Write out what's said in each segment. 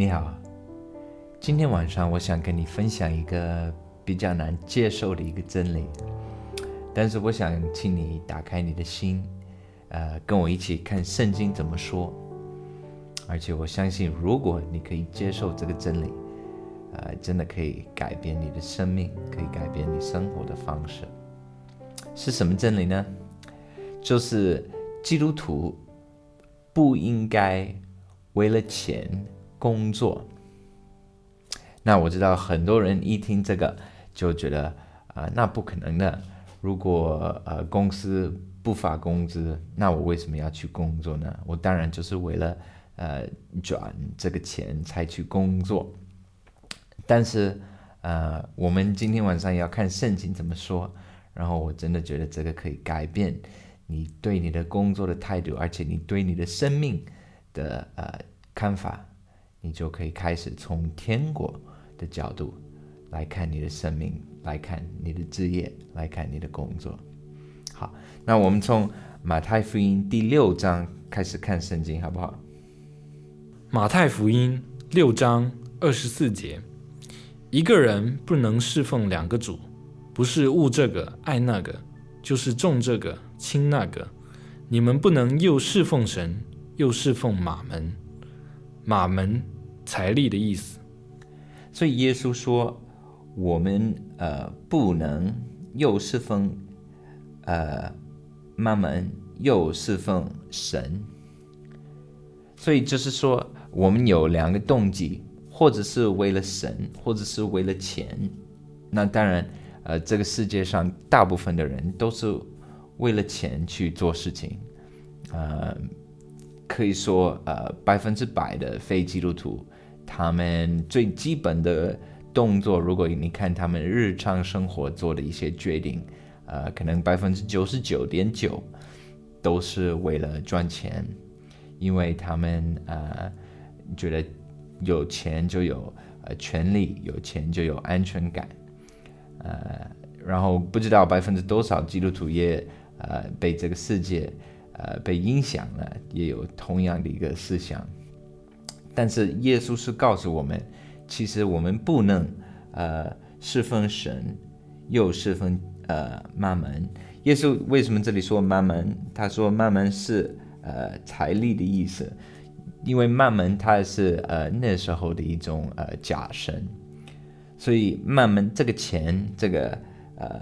你好，今天晚上我想跟你分享一个比较难接受的一个真理，但是我想请你打开你的心，呃，跟我一起看圣经怎么说。而且我相信，如果你可以接受这个真理，呃，真的可以改变你的生命，可以改变你生活的方式。是什么真理呢？就是基督徒不应该为了钱。工作，那我知道很多人一听这个就觉得啊，那不可能的。如果呃公司不发工资，那我为什么要去工作呢？我当然就是为了呃赚这个钱才去工作。但是呃，我们今天晚上要看圣经怎么说，然后我真的觉得这个可以改变你对你的工作的态度，而且你对你的生命的呃看法。你就可以开始从天国的角度来看你的生命，来看你的职业，来看你的工作。好，那我们从马太福音第六章开始看圣经，好不好？马太福音六章二十四节：一个人不能侍奉两个主，不是恶这个爱那个，就是重这个轻那个。你们不能又侍奉神，又侍奉马门。马门财力的意思，所以耶稣说，我们呃不能又侍奉呃马门，又侍奉神。所以就是说，我们有两个动机，或者是为了神，或者是为了钱。那当然，呃，这个世界上大部分的人都是为了钱去做事情，呃。可以说，呃，百分之百的非基督徒，他们最基本的动作，如果你看他们日常生活做的一些决定，呃，可能百分之九十九点九都是为了赚钱，因为他们呃觉得有钱就有呃权利，有钱就有安全感，呃，然后不知道百分之多少基督徒也呃被这个世界。呃，被影响了，也有同样的一个思想，但是耶稣是告诉我们，其实我们不能呃侍奉神，又侍奉呃妈门。耶稣为什么这里说妈门？他说妈门是呃财力的意思，因为妈门他是呃那时候的一种呃假神，所以妈门这个钱这个呃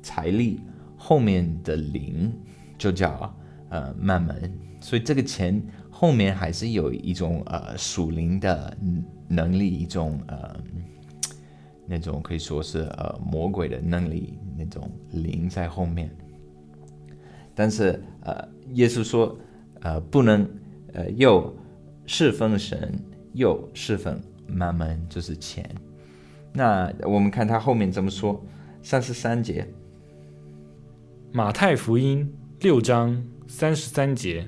财力后面的灵就叫。呃，慢门，所以这个钱后面还是有一种呃属灵的能力，一种呃那种可以说是呃魔鬼的能力，那种灵在后面。但是呃，耶稣说呃不能呃又侍奉神又侍奉慢门，就是钱。那我们看他后面怎么说，三十三节，马太福音六章。三十三节，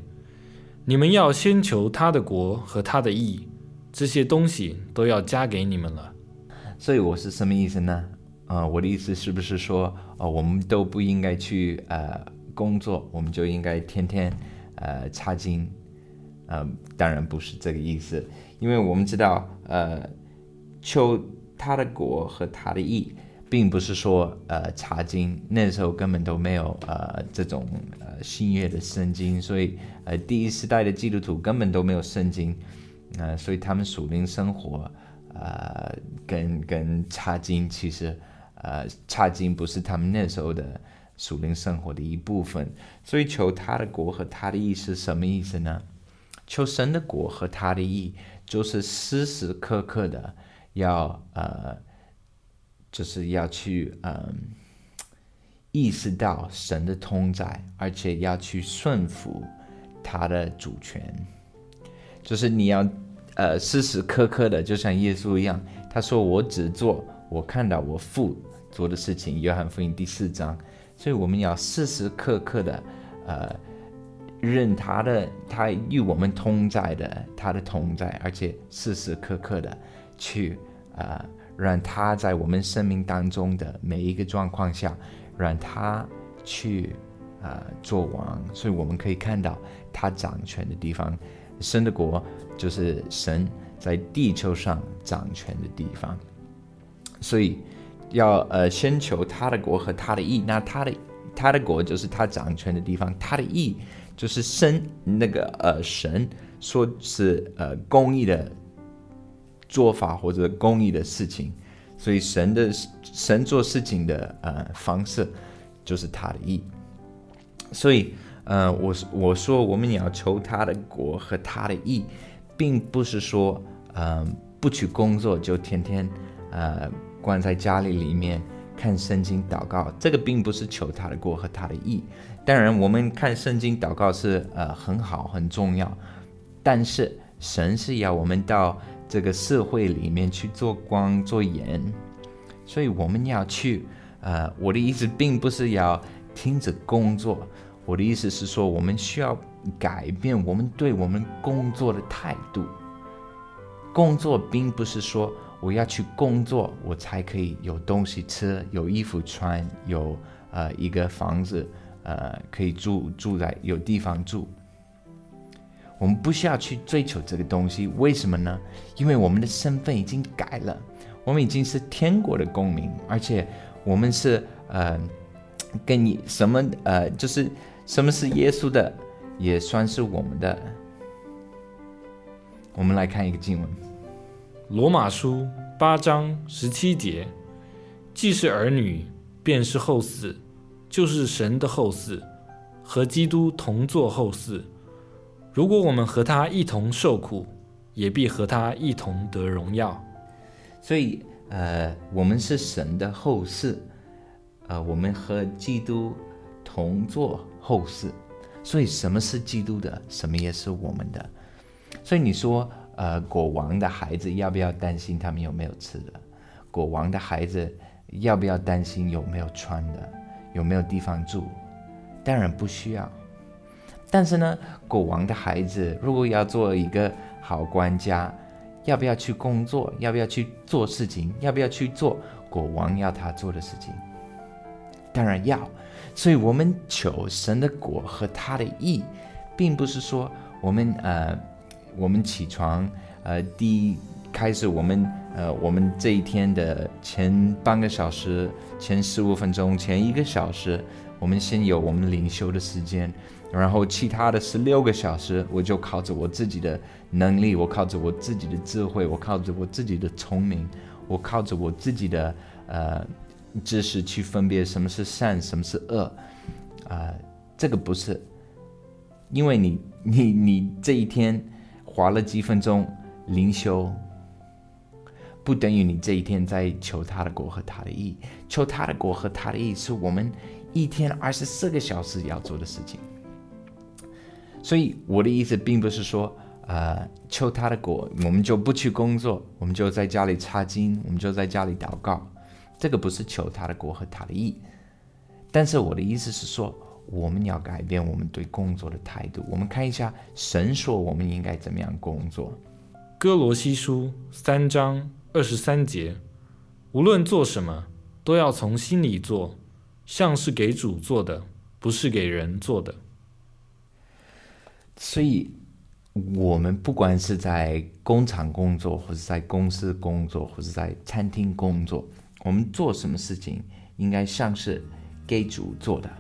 你们要先求他的国和他的义，这些东西都要加给你们了。所以我是什么意思呢？啊，我的意思是不是说，啊，我们都不应该去呃工作，我们就应该天天呃擦金？呃，当然不是这个意思，因为我们知道，呃，求他的国和他的义。并不是说，呃，查经那时候根本都没有，呃，这种呃新约的圣经，所以，呃，第一时代的基督徒根本都没有圣经，呃，所以他们属灵生活，呃，跟跟查经其实，呃，查经不是他们那时候的属灵生活的一部分，所以求他的国和他的意是什么意思呢？求神的国和他的意，就是时时刻刻的要，呃。就是要去嗯意识到神的同在，而且要去顺服他的主权。就是你要呃时时刻刻的，就像耶稣一样，他说：“我只做我看到我父做的事情。”约翰福音第四章。所以我们要时时刻刻的呃认他的他与我们同在的他的同在，而且时时刻刻的去啊。让他在我们生命当中的每一个状况下，让他去啊做王，所以我们可以看到他掌权的地方。神的国就是神在地球上掌权的地方。所以要呃先求他的国和他的义。那他的他的国就是他掌权的地方，他的义就是神那个呃神说是呃公义的做法或者公益的事情。所以神的神做事情的呃方式就是他的意。所以呃我我说我们要求他的国和他的意，并不是说呃不去工作就天天呃。关在家里里面看圣经祷告，这个并不是求他的过和他的意。当然，我们看圣经祷告是呃很好很重要，但是神是要我们到这个社会里面去做光做盐，所以我们要去呃，我的意思并不是要停止工作，我的意思是说我们需要改变我们对我们工作的态度。工作并不是说。我要去工作，我才可以有东西吃，有衣服穿，有呃一个房子，呃可以住住在有地方住。我们不需要去追求这个东西，为什么呢？因为我们的身份已经改了，我们已经是天国的公民，而且我们是呃跟你什么呃就是什么是耶稣的，也算是我们的。我们来看一个经文。罗马书八章十七节，既是儿女，便是后嗣，就是神的后嗣，和基督同作后嗣。如果我们和他一同受苦，也必和他一同得荣耀。所以，呃，我们是神的后嗣，呃，我们和基督同作后嗣。所以，什么是基督的，什么也是我们的。所以你说。呃，国王的孩子要不要担心他们有没有吃的？国王的孩子要不要担心有没有穿的？有没有地方住？当然不需要。但是呢，国王的孩子如果要做一个好官家，要不要去工作？要不要去做事情？要不要去做国王要他做的事情？当然要。所以，我们求神的果和他的意，并不是说我们呃。我们起床，呃，第一开始我们，呃，我们这一天的前半个小时、前十五分钟、前一个小时，我们先有我们领袖的时间，然后其他的十六个小时，我就靠着我自己的能力，我靠着我自己的智慧，我靠着我自己的聪明，我靠着我自己的呃知识去分别什么是善，什么是恶，啊，这个不是，因为你你你这一天。花了几分钟灵修，不等于你这一天在求他的国和他的意。求他的国和他的意是我们一天二十四个小时要做的事情。所以我的意思并不是说，呃，求他的果，我们就不去工作，我们就在家里插经，我们就在家里祷告。这个不是求他的果和他的意。但是我的意思是说。我们要改变我们对工作的态度。我们看一下神说我们应该怎么样工作。哥罗西书三章二十三节，无论做什么，都要从心里做，像是给主做的，不是给人做的。所以，我们不管是在工厂工作，或是在公司工作，或是在餐厅工作，我们做什么事情，应该像是给主做的。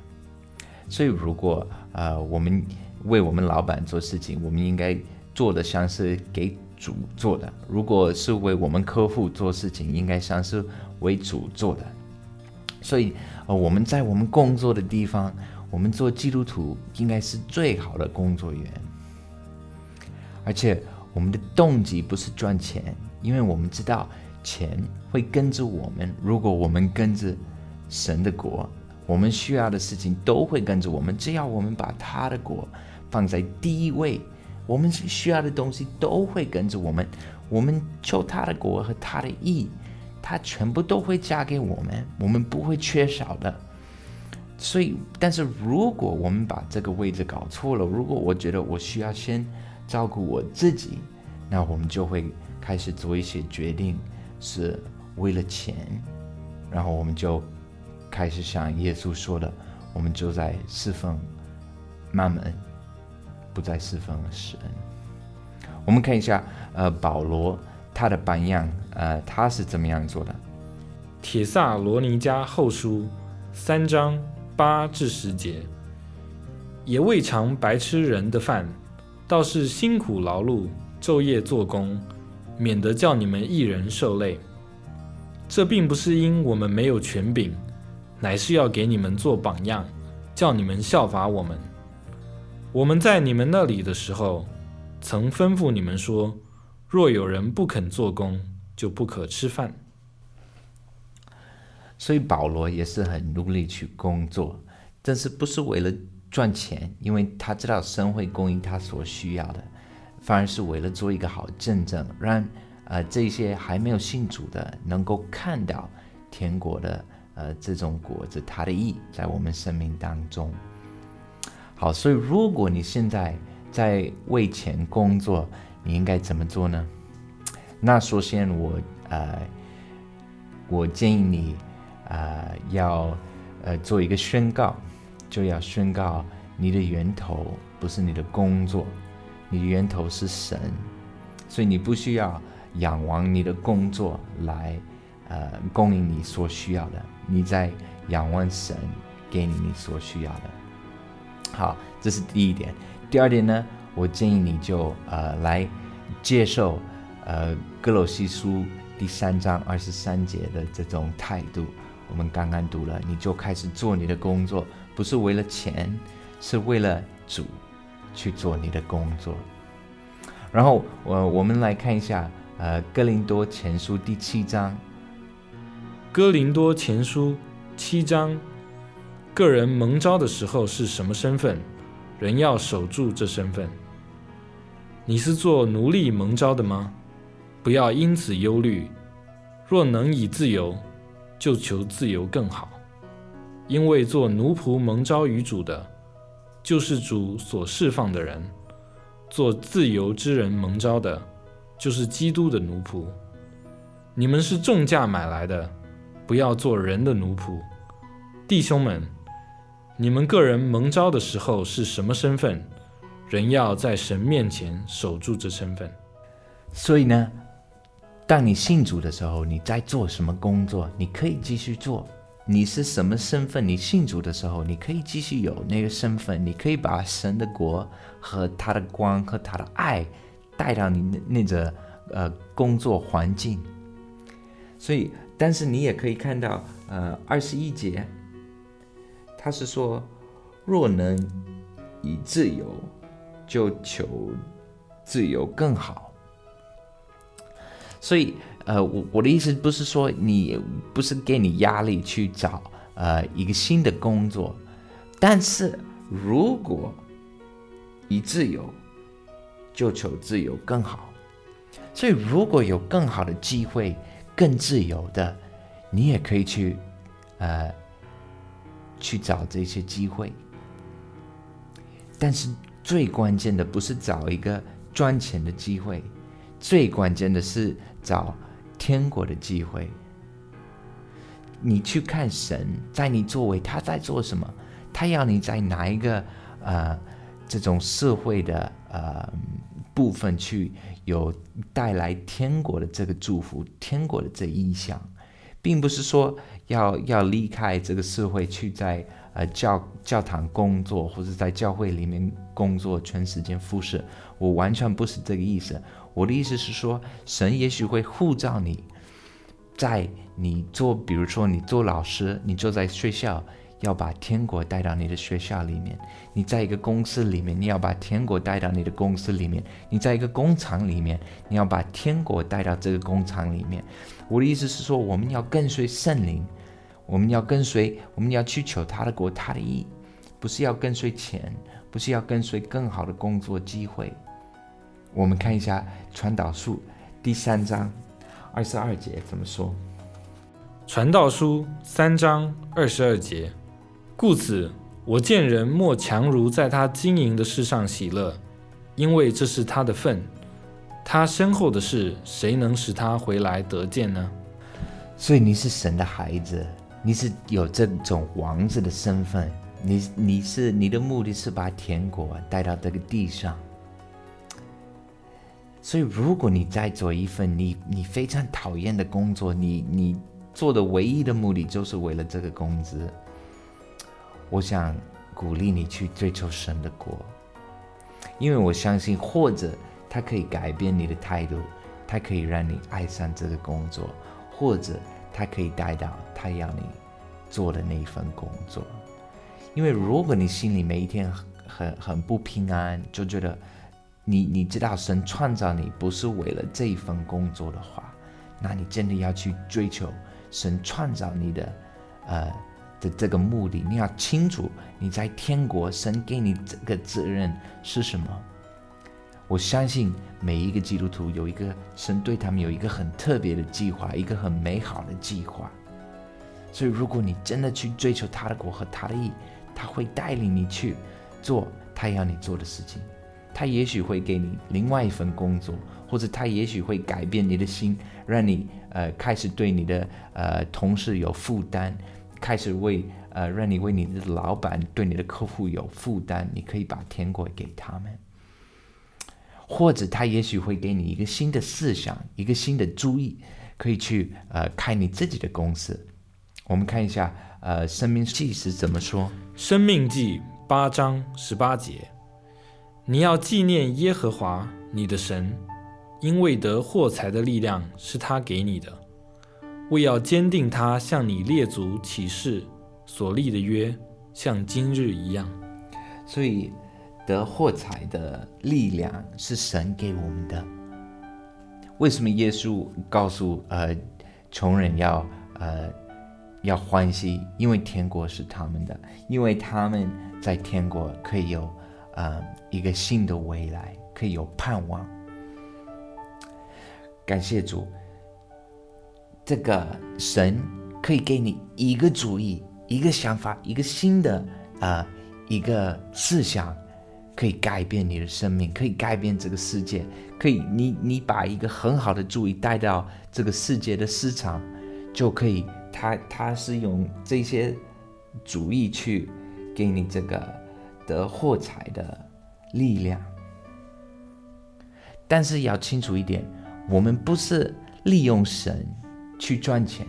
所以，如果呃我们为我们老板做事情，我们应该做的像是给主做的；如果是为我们客户做事情，应该像是为主做的。所以，呃，我们在我们工作的地方，我们做基督徒应该是最好的工作员。而且，我们的动机不是赚钱，因为我们知道钱会跟着我们。如果我们跟着神的国。我们需要的事情都会跟着我们，只要我们把他的国放在第一位，我们需要的东西都会跟着我们。我们求他的国和他的义，他全部都会加给我们，我们不会缺少的。所以，但是如果我们把这个位置搞错了，如果我觉得我需要先照顾我自己，那我们就会开始做一些决定，是为了钱，然后我们就。开始像耶稣说的，我们就在侍奉慢门，不再侍奉神。我们看一下，呃，保罗他的榜样，呃，他是怎么样做的？铁萨罗尼迦后书三章八至十节，也未尝白吃人的饭，倒是辛苦劳碌，昼夜做工，免得叫你们一人受累。这并不是因我们没有权柄，乃是要给你们做榜样，叫你们效法我们。我们在你们那里的时候，曾吩咐你们说：若有人不肯做工，就不可吃饭。所以保罗也是很努力去工作，但是不是为了赚钱，因为他知道神会供应他所需要的，反而是为了做一个好见证，让。呃，这些还没有信主的，能够看到天国的呃这种果子，它的意在我们生命当中。好，所以如果你现在在为钱工作，你应该怎么做呢？那首先我呃，我建议你呃要呃做一个宣告，就要宣告你的源头不是你的工作，你的源头是神，所以你不需要。仰望你的工作来，呃，供应你所需要的。你在仰望神给你你所需要的。好，这是第一点。第二点呢，我建议你就呃来接受呃哥罗西书第三章二十三节的这种态度。我们刚刚读了，你就开始做你的工作，不是为了钱，是为了主去做你的工作。然后我我们来看一下。呃，《哥林多前书》第七章，《哥林多前书》七章，个人蒙召的时候是什么身份，人要守住这身份。你是做奴隶蒙召的吗？不要因此忧虑。若能以自由，就求自由更好。因为做奴仆蒙召于主的，就是主所释放的人；做自由之人蒙召的。就是基督的奴仆，你们是重价买来的，不要做人的奴仆。弟兄们，你们个人蒙召的时候是什么身份，人要在神面前守住这身份。所以呢，当你信主的时候，你在做什么工作，你可以继续做。你是什么身份？你信主的时候，你可以继续有那个身份，你可以把神的国和他的光和他的爱。带到你那那个呃工作环境，所以，但是你也可以看到，呃，二十一节，他是说，若能以自由，就求自由更好。所以，呃，我我的意思不是说你不是给你压力去找呃一个新的工作，但是如果以自由。就求自由更好，所以如果有更好的机会、更自由的，你也可以去，呃，去找这些机会。但是最关键的不是找一个赚钱的机会，最关键的是找天国的机会。你去看神在你周围，他在做什么？他要你在哪一个呃这种社会的呃。部分去有带来天国的这个祝福，天国的这意象，并不是说要要离开这个社会去在呃教教堂工作，或者在教会里面工作全时间服侍。我完全不是这个意思。我的意思是说，神也许会护照你，在你做，比如说你做老师，你坐在学校。要把天国带到你的学校里面，你在一个公司里面，你要把天国带到你的公司里面；你在一个工厂里面，你要把天国带到这个工厂里面。我的意思是说，我们要跟随圣灵，我们要跟随，我们要去求他的国、他的意，不是要跟随钱，不是要跟随更好的工作机会。我们看一下传导书第三章二十二节怎么说？传道书三章二十二节。故此，我见人莫强如在他经营的事上喜乐，因为这是他的份。他身后的事，谁能使他回来得见呢？所以你是神的孩子，你是有这种王子的身份。你你是你的目的是把天国带到这个地上。所以，如果你在做一份你你非常讨厌的工作，你你做的唯一的目的就是为了这个工资，我想鼓励你去追求神的国，因为我相信，或者它可以改变你的态度，它可以让你爱上这个工作，或者它可以带到他要你做的那一份工作。因为如果你心里每一天很很不平安，就觉得。你你知道神创造你不是为了这一份工作的话，那你真的要去追求神创造你的，呃的这个目的。你要清楚你在天国，神给你这个责任是什么。我相信每一个基督徒有一个神对他们有一个很特别的计划，一个很美好的计划。所以如果你真的去追求他的国和他的意，他会带领你去做他要你做的事情。他也许会给你另外一份工作，或者他也许会改变你的心，让你呃开始对你的呃同事有负担，开始为呃让你为你的老板对你的客户有负担。你可以把天国给他们，或者他也许会给你一个新的思想，一个新的主意，可以去呃开你自己的公司。我们看一下呃《生命记》是怎么说，《生命记》八章十八节。你要纪念耶和华你的神，因为得获财的力量是他给你的，为要坚定他向你列祖起誓所立的约，像今日一样。所以，得获财的力量是神给我们的。为什么耶稣告诉呃穷人要呃要欢喜？因为天国是他们的，因为他们在天国可以有。呃，一个新的未来可以有盼望。感谢主，这个神可以给你一个主意、一个想法、一个新的啊一个思想，可以改变你的生命，可以改变这个世界。可以，你你把一个很好的主意带到这个世界的市场，就可以。他他是用这些主意去给你这个。得获财的力量，但是要清楚一点，我们不是利用神去赚钱，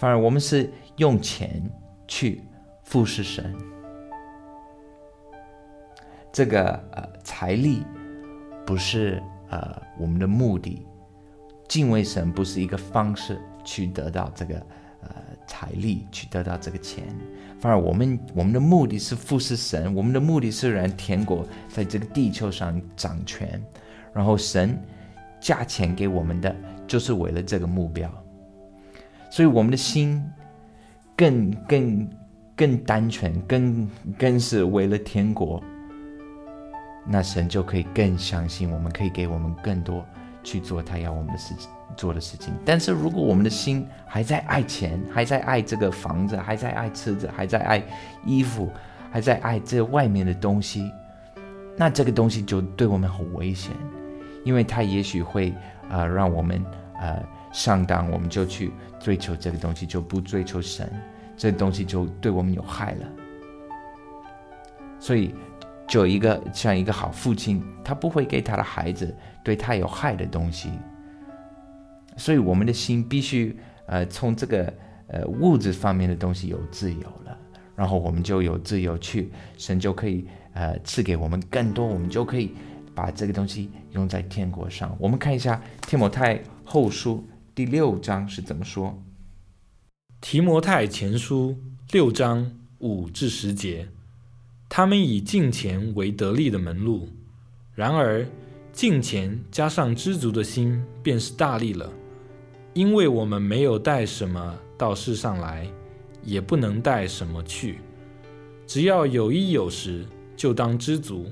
反而我们是用钱去服侍神。这个呃财力不是呃我们的目的，敬畏神不是一个方式去得到这个呃。财力去得到这个钱，反而我们我们的目的是服侍神，我们的目的是让天国在这个地球上掌权，然后神加钱给我们的就是为了这个目标，所以我们的心更更更单纯，更更是为了天国，那神就可以更相信我们，可以给我们更多去做他要我们的事情。做的事情，但是如果我们的心还在爱钱，还在爱这个房子，还在爱车子，还在爱衣服，还在爱这外面的东西，那这个东西就对我们很危险，因为它也许会呃让我们呃上当，我们就去追求这个东西，就不追求神，这东西就对我们有害了。所以，就一个像一个好父亲，他不会给他的孩子对他有害的东西。所以我们的心必须，呃，从这个呃物质方面的东西有自由了，然后我们就有自由去，神就可以呃赐给我们更多，我们就可以把这个东西用在天国上。我们看一下《提摩太后书》第六章是怎么说，《提摩太前书》六章五至十节，他们以敬钱为得利的门路，然而敬钱加上知足的心，便是大力了。因为我们没有带什么到世上来，也不能带什么去，只要有衣有食，就当知足。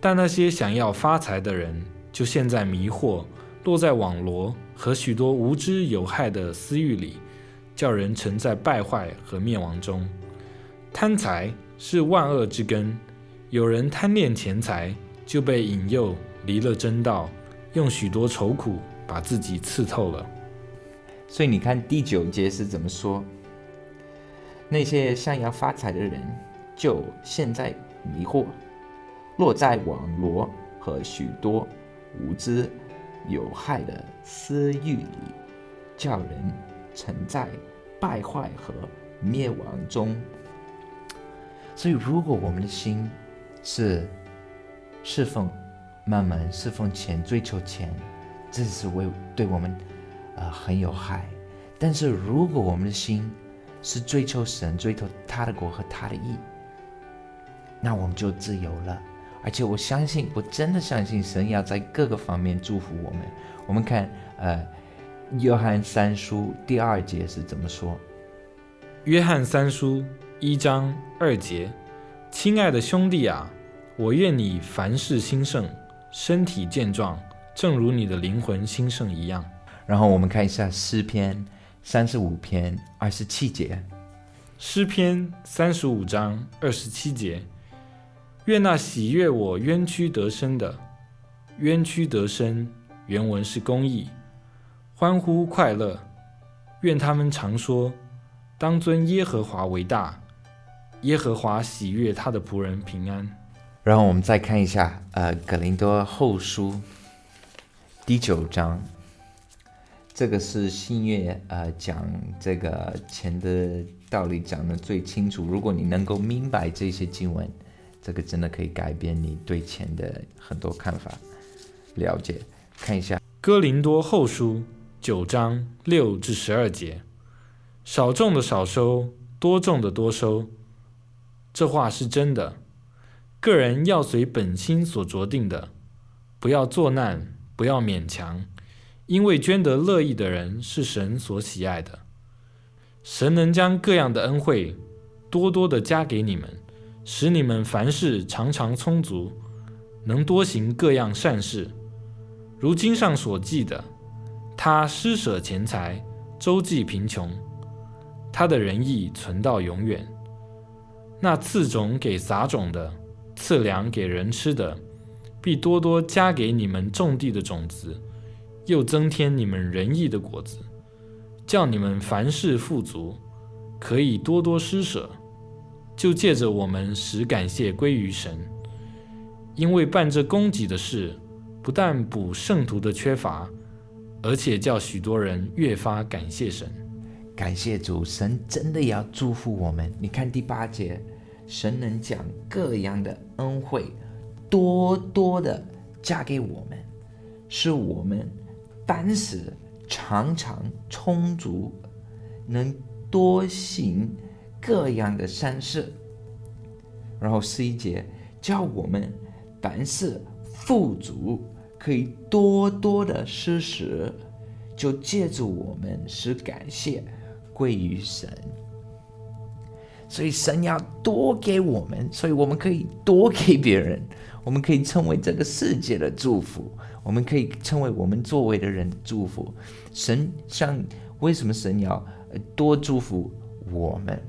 但那些想要发财的人，就陷在迷惑、落在网罗和许多无知有害的私欲里，叫人沉在败坏和灭亡中。贪财是万恶之根，有人贪恋钱财，就被引诱离了真道，用许多愁苦。把自己刺透了，所以你看第九节是怎么说？那些想要发财的人，就陷在迷惑，落在网罗和许多无知、有害的私欲里，叫人沉在败坏和灭亡中。所以，如果我们的心是侍奉慢慢侍奉钱、追求钱，这是为对我们呃很有害。但是如果我们的心是追求神、追求他的国和他的义，那我们就自由了。而且我相信，我真的相信神要在各个方面祝福我们。我们看呃，约翰三书第二节是怎么说？约翰三书一章二节：亲爱的兄弟啊，我愿你凡事兴盛，身体健壮，正如你的灵魂兴盛一样。然后我们看一下诗篇三十五篇二十七节。诗篇三十五章二十七节：愿那喜悦我冤屈得生的，冤屈得生，原文是公义，欢呼快乐。愿他们常说。当尊耶和华为大，耶和华喜悦他的仆人平安。然后我们再看一下，呃，《格林多后书》第九章，这个是新月呃讲这个钱的道理讲的最清楚。如果你能够明白这些经文，这个真的可以改变你对钱的很多看法。了解，看一下《哥林多后书》九章六至十二节。少种的少收，多种的多收，这话是真的。个人要随本心所着定的，不要作难，不要勉强，因为捐得乐意的人是神所喜爱的。神能将各样的恩惠多多的加给你们，使你们凡事常常充足，能多行各样善事。如经上所记的，他施舍钱财，周济贫穷。他的仁义存到永远。那赐种给撒种的，赐粮给人吃的，必多多加给你们种地的种子，又增添你们仁义的果子，叫你们凡事富足，可以多多施舍。就借着我们使感谢归于神，因为办这供给的事，不但补圣徒的缺乏，而且叫许多人越发感谢神。感谢主，神真的要祝福我们。你看第八节，神能讲各样的恩惠多多的加给我们，使我们凡事常常充足，能多行各样的善事。然后十一节，叫我们凡事富足，可以多多的施舍，就借助我们是感谢。归于神，所以神要多给我们，所以我们可以多给别人，我们可以称为这个世界的祝福，我们可以称为我们周围的人祝福。神像为什么神要多祝福我们，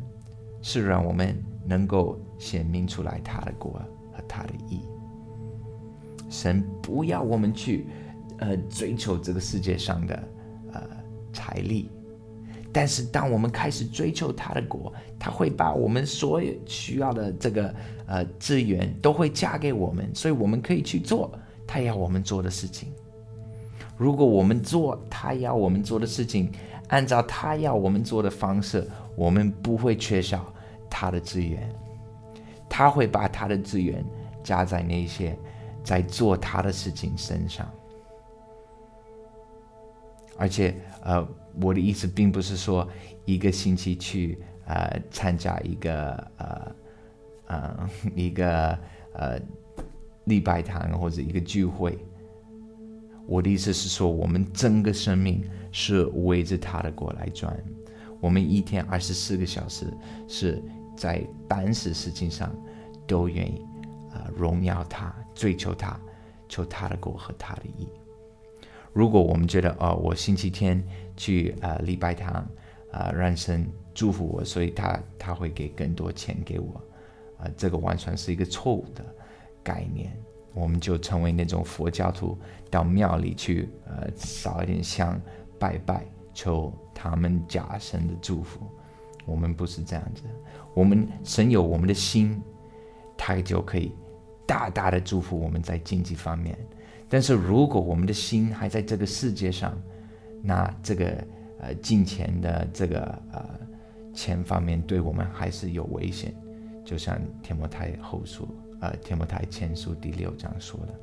是让我们能够显明出来他的国和他的义。神不要我们去呃追求这个世界上的呃财力。但是，当我们开始追求他的国，他会把我们所有需要的这个呃资源都会加给我们，所以我们可以去做他要我们做的事情。如果我们做他要我们做的事情，按照他要我们做的方式，我们不会缺少他的资源。他会把他的资源加在那些在做他的事情身上，而且呃。我的意思并不是说一个星期去呃参加一个呃呃一个呃礼拜堂或者一个聚会。我的意思是说，我们整个生命是围着他的国来转。我们一天二十四个小时是在办事事情上都愿意啊荣耀他，追求他，求他的果和他的意。如果我们觉得哦，我星期天。去啊礼拜堂啊，让神祝福我，所以他他会给更多钱给我这个完全是一个错误的概念。我们就成为那种佛教徒，到庙里去呃烧一点香拜拜，求他们假神的祝福。我们不是这样子，我们神有我们的心，他就可以大大的祝福我们在经济方面，但是如果我们的心还在这个世界上，那这个呃金钱的这个呃钱方面对我们还是有危险，就像天摩太后书呃天摩太前书第六章说的。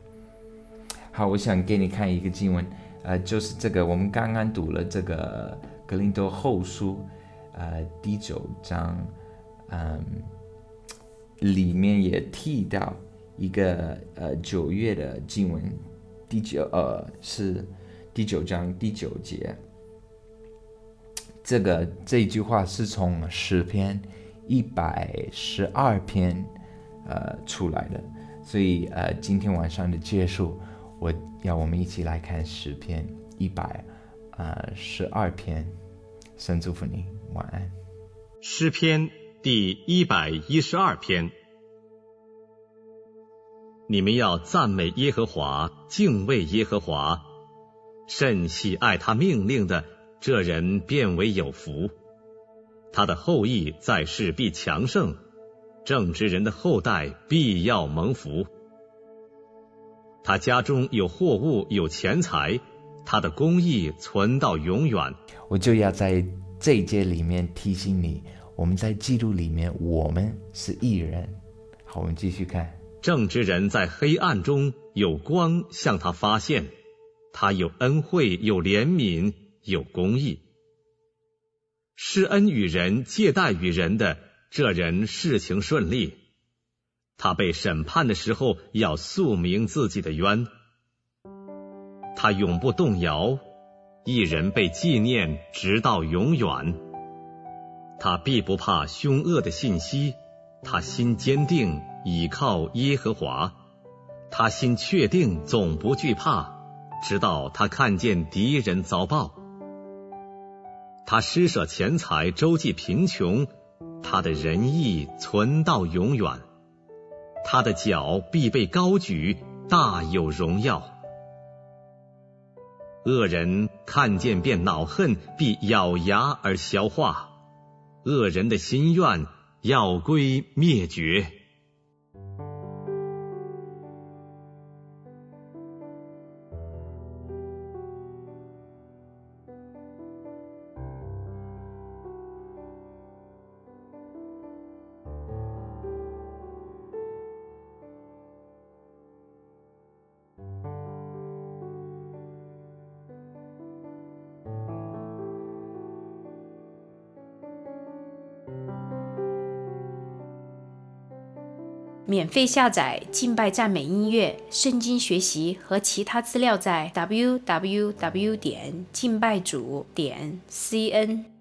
好，我想给你看一个经文，呃，就是这个我们刚刚读了这个格林多后书呃第九章，嗯，里面也提到一个呃九月的经文。第九呃是第九章第九节，这个这句话是从诗篇一百十二篇呃出来的，所以呃今天晚上的结束，我要我们一起来看诗篇一百呃十二篇，神祝福你，晚安。诗篇第一百一十二篇。你们要赞美耶和华，敬畏耶和华，甚喜爱他命令的，这人变为有福。他的后裔在世必强盛，正直人的后代必要蒙福。他家中有货物，有钱财，他的公义存到永远。我就要在这一节里面提醒你，我们在记录里面，我们是艺人。好，我们继续看。正直人在黑暗中有光向他发现，他有恩惠，有怜悯，有公义，施恩与人，借贷与人的这人事情顺利。他被审判的时候要诉明自己的冤，他永不动摇，一人被纪念直到永远。他必不怕凶恶的信息，他心坚定。倚靠耶和华，他心确定，总不惧怕，直到他看见敌人遭报。他施舍钱财，周济贫穷，他的仁义存到永远。他的脚必被高举，大有荣耀。恶人看见便恼恨，必咬牙而消化。恶人的心愿要归灭绝。免费下载敬拜赞美音乐、圣经学习和其他资料，在 w w w. 点敬拜主点 c n。